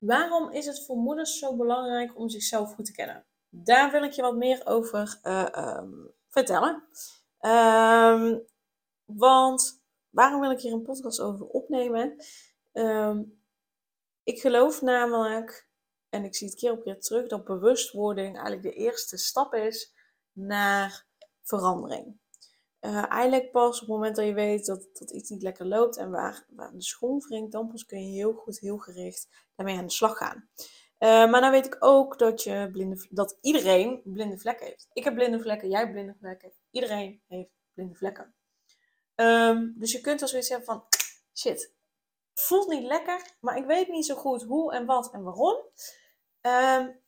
Waarom is het voor moeders zo belangrijk om zichzelf goed te kennen? Daar wil ik je wat meer over uh, um, vertellen. Um, want waarom wil ik hier een podcast over opnemen? Um, ik geloof namelijk, en ik zie het keer op keer terug, dat bewustwording eigenlijk de eerste stap is naar verandering. Uh, eigenlijk pas op het moment dat je weet dat, dat iets niet lekker loopt en waar, waar de schoen wringt, dan kun je heel goed, heel gericht daarmee aan de slag gaan. Uh, maar dan weet ik ook dat, je blinde, dat iedereen blinde vlekken heeft. Ik heb blinde vlekken, jij hebt blinde vlekken. Iedereen heeft blinde vlekken. Um, dus je kunt wel zoiets hebben van, shit, voelt niet lekker, maar ik weet niet zo goed hoe en wat en waarom. Um,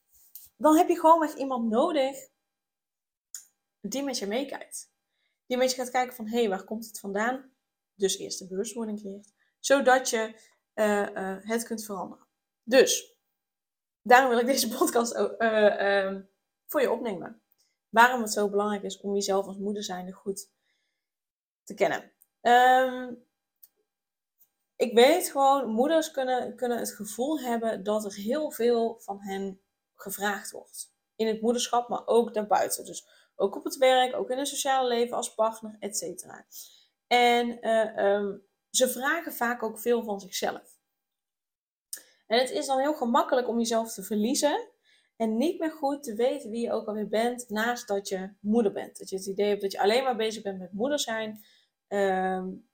dan heb je gewoon echt iemand nodig die met je meekijkt die met je gaat kijken van, hé, hey, waar komt het vandaan? Dus eerst de bewustwording creëert, zodat je uh, uh, het kunt veranderen. Dus, daarom wil ik deze podcast uh, voor je opnemen. Waarom het zo belangrijk is om jezelf als moeder zijnde goed te kennen. Um, ik weet gewoon, moeders kunnen, kunnen het gevoel hebben dat er heel veel van hen gevraagd wordt. In het moederschap, maar ook daarbuiten. Dus ook op het werk, ook in het sociale leven als partner, et cetera. En uh, um, ze vragen vaak ook veel van zichzelf. En het is dan heel gemakkelijk om jezelf te verliezen en niet meer goed te weten wie je ook alweer bent naast dat je moeder bent. Dat je het idee hebt dat je alleen maar bezig bent met moeder zijn, um,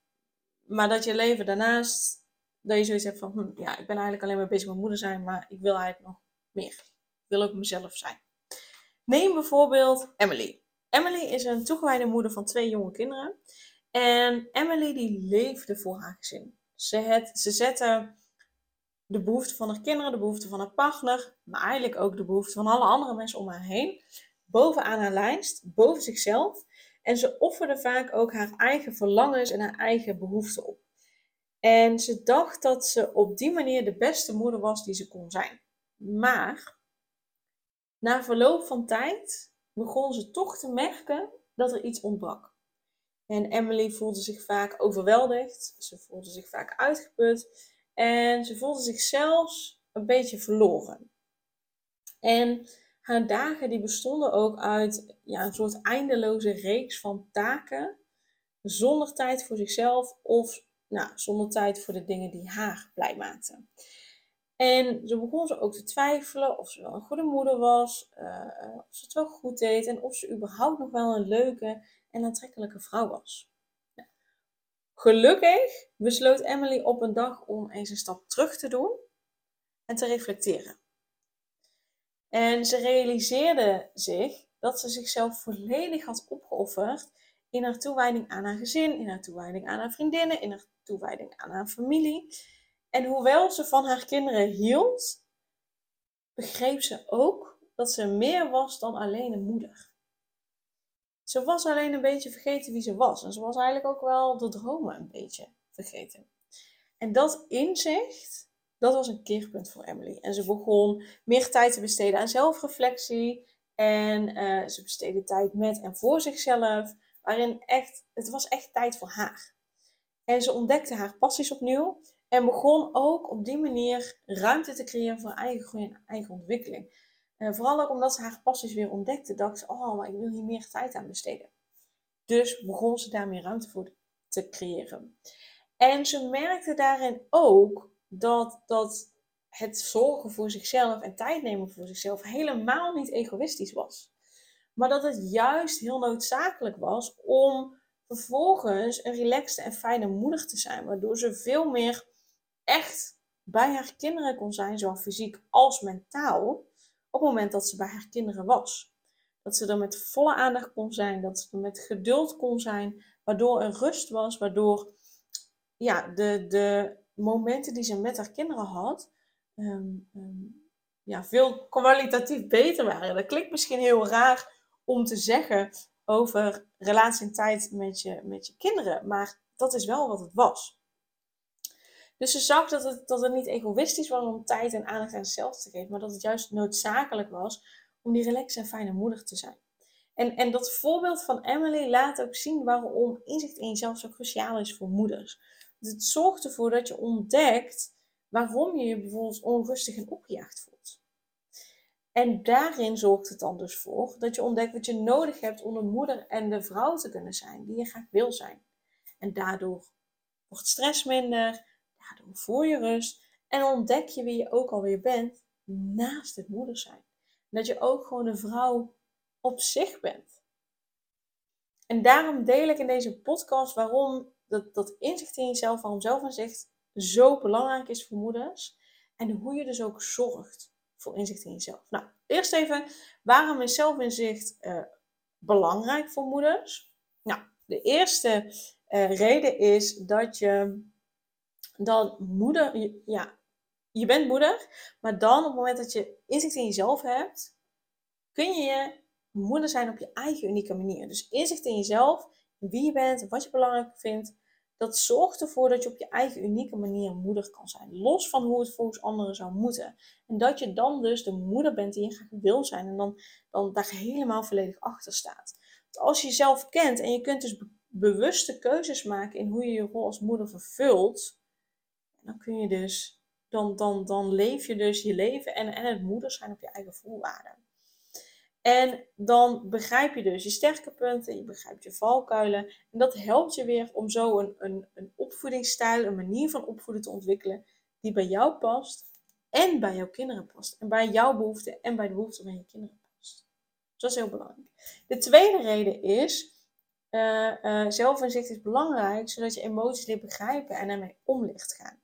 maar dat je leven daarnaast, dat je zoiets hebt van, hm, ja, ik ben eigenlijk alleen maar bezig met moeder zijn, maar ik wil eigenlijk nog meer. Ik wil ook mezelf zijn. Neem bijvoorbeeld Emily. Emily is een toegewijde moeder van twee jonge kinderen. En Emily die leefde voor haar gezin. Ze, het, ze zette de behoeften van haar kinderen, de behoeften van haar partner, maar eigenlijk ook de behoeften van alle andere mensen om haar heen, bovenaan haar lijst, boven zichzelf. En ze offerde vaak ook haar eigen verlangens en haar eigen behoeften op. En ze dacht dat ze op die manier de beste moeder was die ze kon zijn. Maar na verloop van tijd begon ze toch te merken dat er iets ontbrak. En Emily voelde zich vaak overweldigd, ze voelde zich vaak uitgeput en ze voelde zich zelfs een beetje verloren. En haar dagen die bestonden ook uit ja, een soort eindeloze reeks van taken, zonder tijd voor zichzelf of nou, zonder tijd voor de dingen die haar blij maakten. En zo begon ze ook te twijfelen of ze wel een goede moeder was, uh, of ze het wel goed deed en of ze überhaupt nog wel een leuke en aantrekkelijke vrouw was. Gelukkig besloot Emily op een dag om eens een stap terug te doen en te reflecteren. En ze realiseerde zich dat ze zichzelf volledig had opgeofferd in haar toewijding aan haar gezin, in haar toewijding aan haar vriendinnen, in haar toewijding aan haar familie. En hoewel ze van haar kinderen hield, begreep ze ook dat ze meer was dan alleen een moeder. Ze was alleen een beetje vergeten wie ze was. En ze was eigenlijk ook wel de dromen een beetje vergeten. En dat inzicht, dat was een keerpunt voor Emily. En ze begon meer tijd te besteden aan zelfreflectie. En uh, ze besteedde tijd met en voor zichzelf. Waarin echt, het was echt tijd voor haar. En ze ontdekte haar passies opnieuw. En begon ook op die manier ruimte te creëren voor eigen groei en eigen ontwikkeling. Vooral ook omdat ze haar passies weer ontdekte, dacht ze, oh, maar ik wil hier meer tijd aan besteden. Dus begon ze daar meer ruimte voor te creëren. En ze merkte daarin ook dat, dat het zorgen voor zichzelf en tijd nemen voor zichzelf helemaal niet egoïstisch was. Maar dat het juist heel noodzakelijk was om vervolgens een relaxte en fijne moeder te zijn. Waardoor ze veel meer echt bij haar kinderen kon zijn, zowel fysiek als mentaal, op het moment dat ze bij haar kinderen was. Dat ze er met volle aandacht kon zijn, dat ze er met geduld kon zijn, waardoor er rust was, waardoor ja, de, de momenten die ze met haar kinderen had, um, um, ja, veel kwalitatief beter waren. Dat klinkt misschien heel raar om te zeggen over relatie en tijd met je, met je kinderen, maar dat is wel wat het was. Dus ze zag dat het, dat het niet egoïstisch was om tijd en aandacht aan zichzelf te geven, maar dat het juist noodzakelijk was om die relaxe en fijne moeder te zijn. En, en dat voorbeeld van Emily laat ook zien waarom inzicht in jezelf zo cruciaal is voor moeders. het zorgt ervoor dat je ontdekt waarom je je bijvoorbeeld onrustig en opgejaagd voelt. En daarin zorgt het dan dus voor dat je ontdekt wat je nodig hebt om de moeder en de vrouw te kunnen zijn die je graag wil zijn. En daardoor wordt stress minder, daardoor voel je rust en ontdek je wie je ook alweer bent naast het moeder zijn. dat je ook gewoon een vrouw op zich bent. En daarom deel ik in deze podcast waarom dat, dat inzicht in jezelf, waarom zelfinzicht zo belangrijk is voor moeders. En hoe je dus ook zorgt voor inzicht in jezelf. Nou, eerst even, waarom is zelfinzicht uh, belangrijk voor moeders? Nou, de eerste uh, reden is dat je dan moeder, ja, je bent moeder, maar dan op het moment dat je inzicht in jezelf hebt, kun je moeder zijn op je eigen unieke manier. Dus inzicht in jezelf, wie je bent, wat je belangrijk vindt, dat zorgt ervoor dat je op je eigen unieke manier moeder kan zijn. Los van hoe het volgens anderen zou moeten. En dat je dan dus de moeder bent die je graag wil zijn. En dan, dan daar helemaal volledig achter staat. Want als je jezelf kent en je kunt dus bewuste keuzes maken in hoe je je rol als moeder vervult. Dan kun je dus, dan, dan, dan leef je dus je leven en, en het moeder zijn op je eigen voorwaarden. En dan begrijp je dus je sterke punten, je begrijpt je valkuilen. En dat helpt je weer om zo een, een, een opvoedingsstijl, een manier van opvoeden te ontwikkelen die bij jou past en bij jouw kinderen past. En bij jouw behoeften en bij de behoeften van je kinderen past. Dus dat is heel belangrijk. De tweede reden is, uh, uh, zelfinzicht is belangrijk zodat je emoties leert begrijpen en ermee om ligt gaan.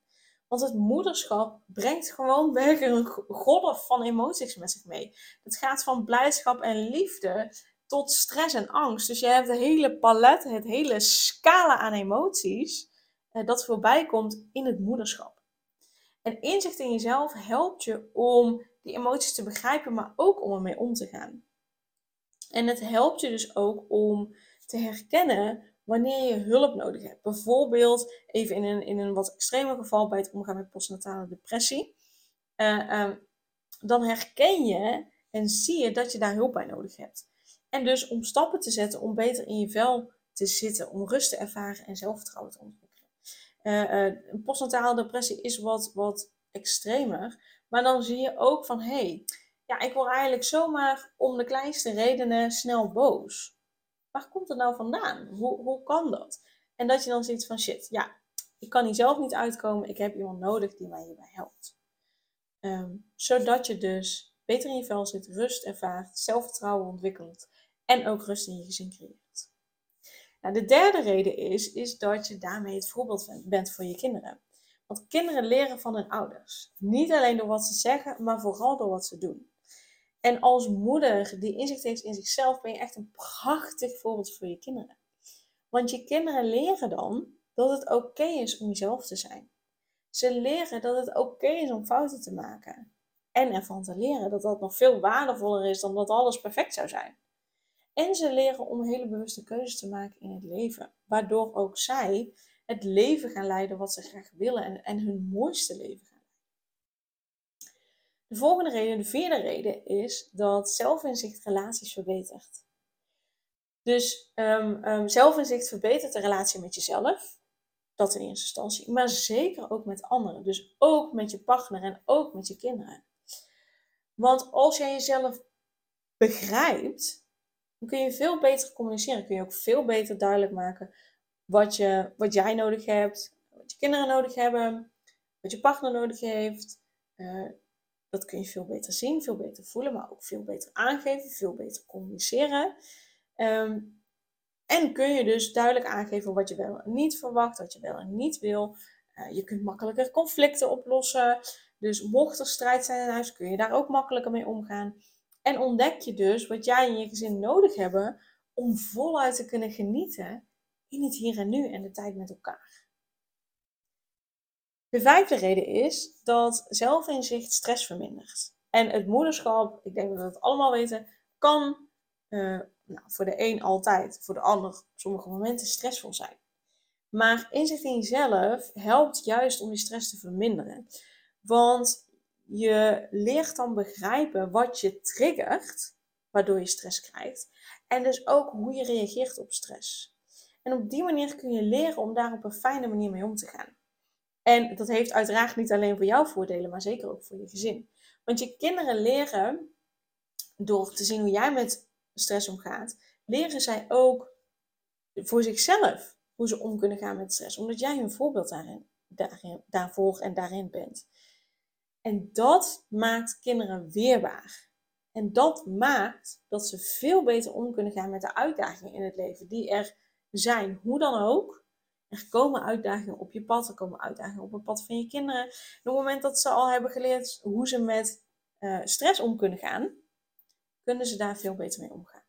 Want het moederschap brengt gewoon weg een golf van emoties met zich mee. Het gaat van blijdschap en liefde tot stress en angst. Dus je hebt het hele palet, het hele scala aan emoties eh, dat voorbij komt in het moederschap. En inzicht in jezelf helpt je om die emoties te begrijpen, maar ook om ermee om te gaan. En het helpt je dus ook om te herkennen wanneer je hulp nodig hebt. Bijvoorbeeld, even in een, in een wat extremer geval bij het omgaan met postnatale depressie. Uh, um, dan herken je en zie je dat je daar hulp bij nodig hebt. En dus om stappen te zetten om beter in je vel te zitten, om rust te ervaren en zelfvertrouwen te ontwikkelen. Uh, postnatale depressie is wat, wat extremer, maar dan zie je ook van hé, hey, ja, ik word eigenlijk zomaar om de kleinste redenen snel boos waar komt het nou vandaan? Hoe, hoe kan dat? En dat je dan ziet van shit, ja, ik kan hier zelf niet uitkomen. Ik heb iemand nodig die mij hierbij helpt. Ehm, zodat je dus beter in je vel zit, rust ervaart, zelfvertrouwen ontwikkelt en ook rust in je gezin creëert. Nou, de derde reden is, is dat je daarmee het voorbeeld bent voor je kinderen. Want kinderen leren van hun ouders. Niet alleen door wat ze zeggen, maar vooral door wat ze doen. En als moeder die inzicht heeft in zichzelf, ben je echt een prachtig voorbeeld voor je kinderen. Want je kinderen leren dan dat het oké is om jezelf te zijn. Ze leren dat het oké is om fouten te maken. En ervan te leren dat dat nog veel waardevoller is dan dat alles perfect zou zijn. En ze leren om hele bewuste keuzes te maken in het leven. Waardoor ook zij het leven gaan leiden wat ze graag willen en, en hun mooiste leven de volgende reden, de vierde reden, is dat zelfinzicht relaties verbetert. Dus um, zelfinzicht verbetert de relatie met jezelf. Dat in eerste instantie. Maar zeker ook met anderen. Dus ook met je partner en ook met je kinderen. Want als jij jezelf begrijpt, dan kun je veel beter communiceren. Kun je ook veel beter duidelijk maken wat, je, wat jij nodig hebt, wat je kinderen nodig hebben, wat je partner nodig heeft. Uh, dat kun je veel beter zien, veel beter voelen, maar ook veel beter aangeven, veel beter communiceren. Ehm, en kun je dus duidelijk aangeven wat je wel en niet verwacht, wat je wel en niet wil. Uh, je kunt makkelijker conflicten oplossen. Dus mocht er strijd zijn in huis, kun je daar ook makkelijker mee omgaan. En ontdek je dus wat jij en je gezin nodig hebben om voluit te kunnen genieten in het hier en nu en de tijd met elkaar. De vijfde reden is dat zelfinzicht stress vermindert. En het moederschap, ik denk dat we het allemaal weten, kan uh, nou, voor de een altijd, voor de ander op sommige momenten stressvol zijn. Maar inzicht in jezelf helpt juist om die stress te verminderen. Want je leert dan begrijpen wat je triggert, waardoor je stress krijgt. En dus ook hoe je reageert op stress. En op die manier kun je leren om daar op een fijne manier mee om te gaan. En dat heeft uiteraard niet alleen voor jou voordelen, maar zeker ook voor je gezin. Want je kinderen leren, door te zien hoe jij met stress omgaat, leren zij ook voor zichzelf hoe ze om kunnen gaan met stress. Omdat jij hun voorbeeld daarin, daarin, daarvoor en daarin bent. En dat maakt kinderen weerbaar. En dat maakt dat ze veel beter om kunnen gaan met de uitdagingen in het leven die er zijn, hoe dan ook. Er komen uitdagingen op je pad, er komen uitdagingen op het pad van je kinderen. op het moment dat ze al hebben geleerd hoe ze met uh, stress om kunnen gaan, kunnen ze daar veel beter mee omgaan.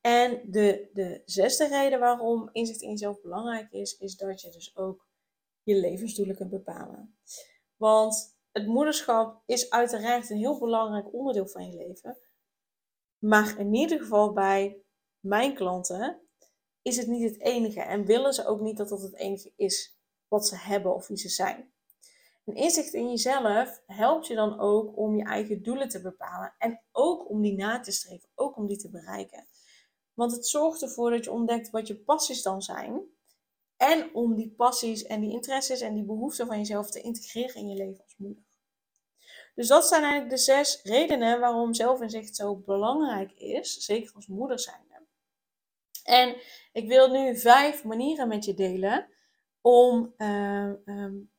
En de, de zesde reden waarom inzicht in jezelf belangrijk is, is dat je dus ook je levensdoelen kunt bepalen. Want het moederschap is uiteraard een heel belangrijk onderdeel van je leven. Maar in ieder geval bij mijn klanten is het niet het enige. En willen ze ook niet dat dat het enige is wat ze hebben of wie ze zijn. Een inzicht in jezelf helpt je dan ook om je eigen doelen te bepalen. En ook om die na te streven, ook om die te bereiken. Want het zorgt ervoor dat je ontdekt wat je passies dan zijn. En om die passies en die interesses en die behoeften van jezelf te integreren in je leven als moeder. Dus dat zijn eigenlijk de zes redenen waarom zelfinzicht zo belangrijk is, zeker als moeder zijnde. En ik wil nu vijf manieren met je delen om uh, um,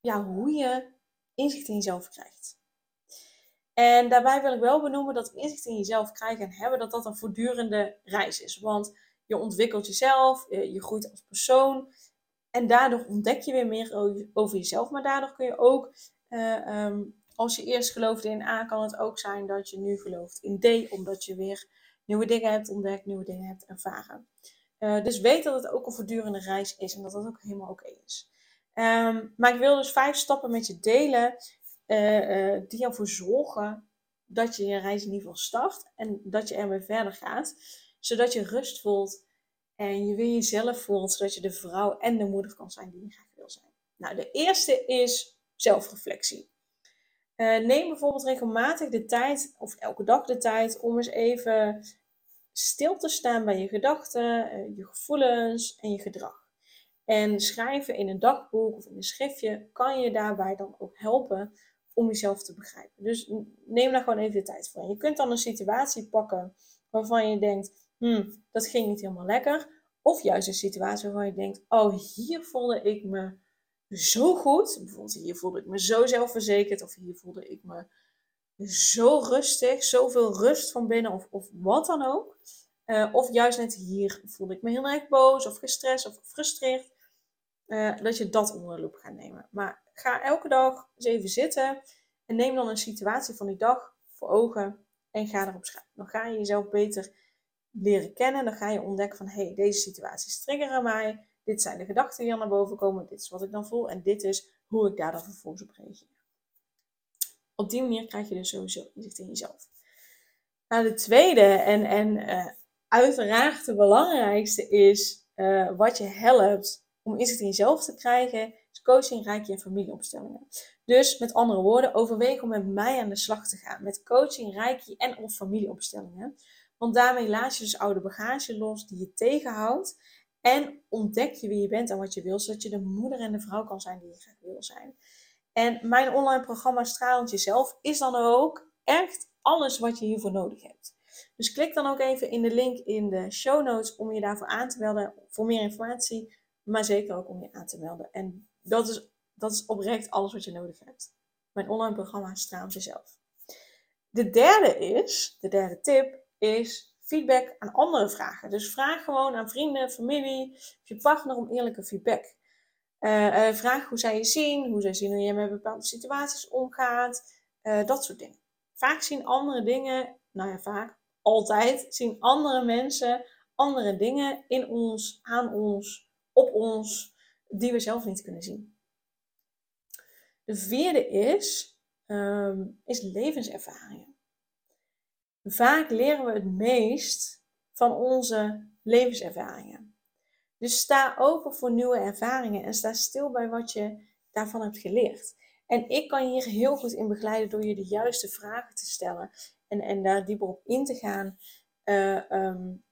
ja, hoe je inzicht in jezelf krijgt. En daarbij wil ik wel benoemen dat inzicht in jezelf krijgen en hebben, dat dat een voortdurende reis is. Want je ontwikkelt jezelf, je groeit als persoon. En daardoor ontdek je weer meer over jezelf. Maar daardoor kun je ook, uh, um, als je eerst geloofde in A, kan het ook zijn dat je nu gelooft in D. Omdat je weer nieuwe dingen hebt ontdekt, nieuwe dingen hebt ervaren. Uh, dus weet dat het ook een voortdurende reis is en dat dat ook helemaal oké is. Um, maar ik wil dus vijf stappen met je delen uh, uh, die ervoor zorgen dat je je reis in ieder geval start en dat je ermee verder gaat. Zodat je rust voelt en je weer jezelf voelt, zodat je de vrouw en de moeder kan zijn die je graag wil zijn. Nou, de eerste is zelfreflectie. Neem bijvoorbeeld regelmatig de tijd, of elke dag de tijd, om eens even stil te staan bij je gedachten, je gevoelens en je gedrag. En schrijven in een dagboek of in een schriftje kan je daarbij dan ook helpen om jezelf te begrijpen. Dus neem daar gewoon even de tijd voor. je kunt dan een situatie pakken waarvan je denkt, hmm, dat ging niet helemaal lekker. Of juist een situatie waarvan je denkt, oh, hier voelde ik me zo goed. Bijvoorbeeld hier voelde ik me zo zelfverzekerd. Of hier voelde ik me zo rustig, zoveel rust van binnen of, of wat dan ook. Uh, of juist net hier voelde ik me heel erg boos of gestrest of gefrustreerd. Uh, dat je dat onder de loep gaat nemen. Maar ga elke dag eens even zitten en neem dan een situatie van die dag voor ogen en ga erop schrijven. Dan ga je jezelf beter leren kennen. Dan ga je ontdekken van hé, hey, deze situaties triggeren mij. Dit zijn de gedachten die er naar boven komen. Dit is wat ik dan voel. En dit is hoe ik daar dan vervolgens op reageer. Op die manier krijg je dus sowieso inzicht in jezelf. Nou, de tweede en, en uh, uiteraard de belangrijkste is uh, wat je helpt om inzicht in jezelf te krijgen, is coaching, reiki en familieopstellingen. Dus met andere woorden, overweeg om met mij aan de slag te gaan met coaching, reiki en of familieopstellingen. Want daarmee laat je dus oude bagage los die je tegenhoudt. En ontdek je wie je bent en wat je wil, zodat je de moeder en de vrouw kan zijn die je graag wil zijn. En mijn online programma Stralend Jezelf is dan ook echt alles wat je hiervoor nodig hebt. Dus klik dan ook even in de link in de show notes om je daarvoor aan te melden voor meer informatie, maar zeker ook om je aan te melden. En dat is, dat is oprecht alles wat je nodig hebt. Mijn online programma Stralend Jezelf. De derde is, de derde tip, is feedback aan andere vragen. Dus vraag gewoon aan vrienden, familie je partner om eerlijke feedback. Uh, uh, vraag hoe zij je zien, hoe zij zien hoe je met bepaalde situaties omgaat, uh, dat soort dingen. Vaak zien andere dingen, nou ja, vaak, altijd zien andere mensen andere dingen in ons, aan ons, op ons, die we zelf niet kunnen zien. De vierde is ehm, is levenservaringen. Vaak leren we het meest van onze levenservaringen. Dus sta open voor nieuwe ervaringen en sta stil bij wat je daarvan hebt geleerd. En ik kan je hier heel goed in begeleiden door je de juiste vragen te stellen en, en daar dieper op in te gaan. Uh, um,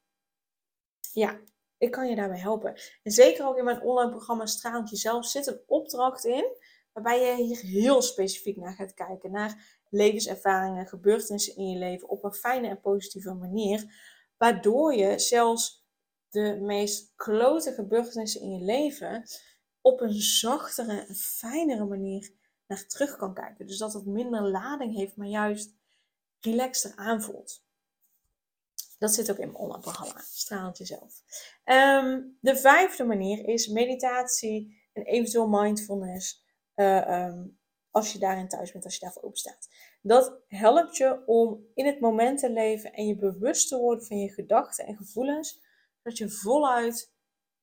ja, ik kan je daarbij helpen. En zeker ook in mijn online programma Straalend Jezelf zit een opdracht in, waarbij je hier heel specifiek naar gaat kijken. Naar levenservaringen, gebeurtenissen in je leven op een fijne en positieve manier. Waardoor je zelfs de meest klote gebeurtenissen in je leven op een zachtere en fijnere manier naar terug kan kijken. Dus dat het minder lading heeft, maar juist relaxter aanvoelt. Dat zit ook in mijn online programma, Stralend Jezelf. Ehm, de vijfde manier is meditatie en eventueel mindfulness. Uh, um, als je daarin thuis bent, als je daarvoor open staat. Dat helpt je om in het moment te leven en je bewust te worden van je gedachten en gevoelens. Zodat je voluit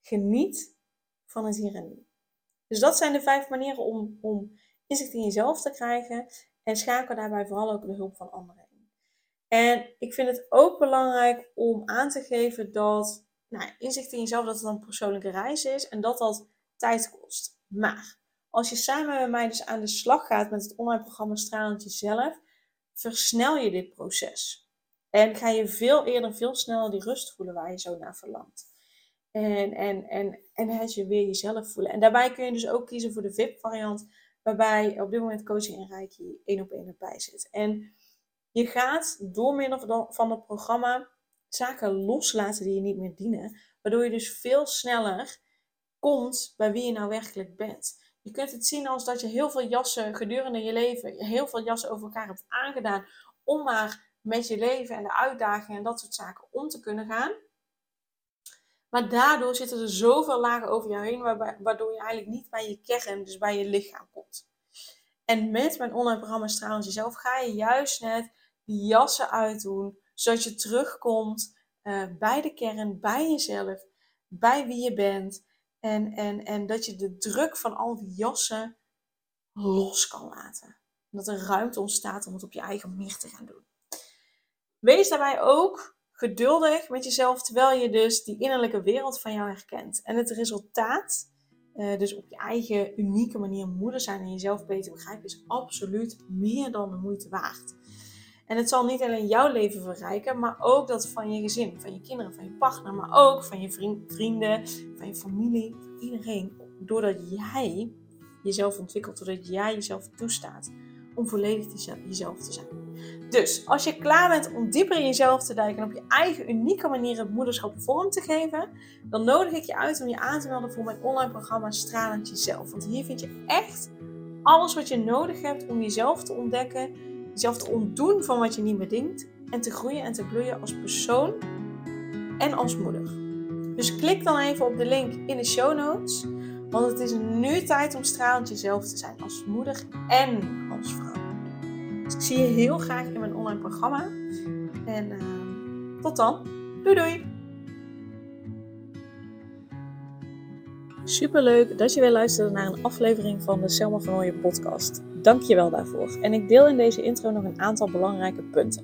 geniet van het hier en nu. Dus dat zijn de vijf manieren om, om inzicht in jezelf te krijgen. En schakel daarbij vooral ook de hulp van anderen in. En ik vind het ook belangrijk om aan te geven dat nou, inzicht in jezelf dat het een persoonlijke reis is en dat dat tijd kost. Maar als je samen met mij dus aan de slag gaat met het online programma Stralend Jezelf, versnel je dit proces. En ga je veel eerder, veel sneller die rust voelen waar je zo naar verlangt. En, en, en, en het je weer jezelf voelen. En daarbij kun je dus ook kiezen voor de VIP-variant, waarbij op dit moment coaching en reiki één op één erbij zit. En je gaat door middel van het programma zaken loslaten die je niet meer dienen, waardoor je dus veel sneller komt bij wie je nou werkelijk bent. Je kunt het zien als dat je heel veel jassen gedurende je leven, heel veel jassen over elkaar hebt aangedaan om maar met je leven en de uitdagingen en dat soort zaken om te kunnen gaan. Maar daardoor zitten er zoveel lagen over jou heen, waardoor je eigenlijk niet bij je kern, dus bij je lichaam komt. En met mijn online programma Stralend Jezelf ga je juist net die jassen uitdoen, zodat je terugkomt uh, bij de kern, bij jezelf, bij wie je bent. En, en, en dat je de druk van al die jassen los kan laten. Dat er ruimte ontstaat om het op je eigen manier te gaan doen. Wees daarbij ook geduldig met jezelf, terwijl je dus die innerlijke wereld van jou herkent. En het resultaat, uh, dus op je eigen unieke manier moeder zijn en jezelf beter begrijpen, is absoluut meer dan de moeite waard. En het zal niet alleen jouw leven verrijken, maar ook dat van je gezin, van je kinderen, van je partner, maar ook van je vrienden, van je familie, van iedereen. Doordat jij jezelf ontwikkelt, doordat jij jezelf toestaat om volledig jezelf te zijn. Dus als je klaar bent om dieper in jezelf te duiken en op je eigen unieke manier het moederschap vorm te geven, dan nodig ik je uit om je aan te melden voor mijn online programma Stralend Jezelf. Want hier vind je echt alles wat je nodig hebt om jezelf te ontdekken jezelf te ontdoen van wat je niet meer denkt en te groeien en te bloeien als persoon en als moeder. Dus klik dan even op de link in de show notes, want het is nu tijd om stralend jezelf te zijn als moeder en als vrouw. Dus ik zie je heel graag in mijn online programma en uh, tot dan. Doei doei! Superleuk dat je weer luisterde naar een aflevering van de Selma van podcast. Dank je wel daarvoor. En ik deel in deze intro nog een aantal belangrijke punten.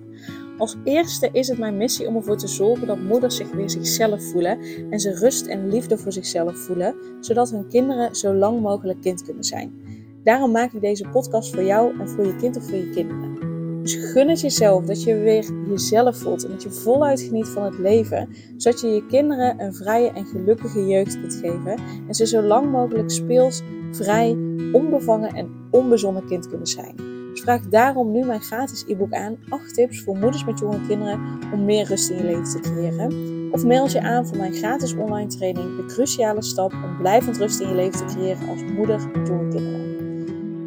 Als eerste is het mijn missie om ervoor te zorgen dat moeders zich weer zichzelf voelen en ze rust en liefde voor zichzelf voelen, zodat hun kinderen zo lang mogelijk kind kunnen zijn. Daarom maak ik deze podcast voor jou en voor je kind of voor je kinderen. Dus gun het jezelf dat je weer jezelf voelt en dat je voluit geniet van het leven, zodat je je kinderen een vrije en gelukkige jeugd kunt geven en ze zo lang mogelijk speels, vrij, onbevangen en onbezonnen kind kunnen zijn. Dus vraag daarom nu mijn gratis e-book aan 8 tips voor moeders met jonge kinderen om meer rust in je leven te creëren. Of meld je aan voor mijn gratis online training De Cruciale Stap om blijvend rust in je leven te creëren als moeder met jonge kinderen.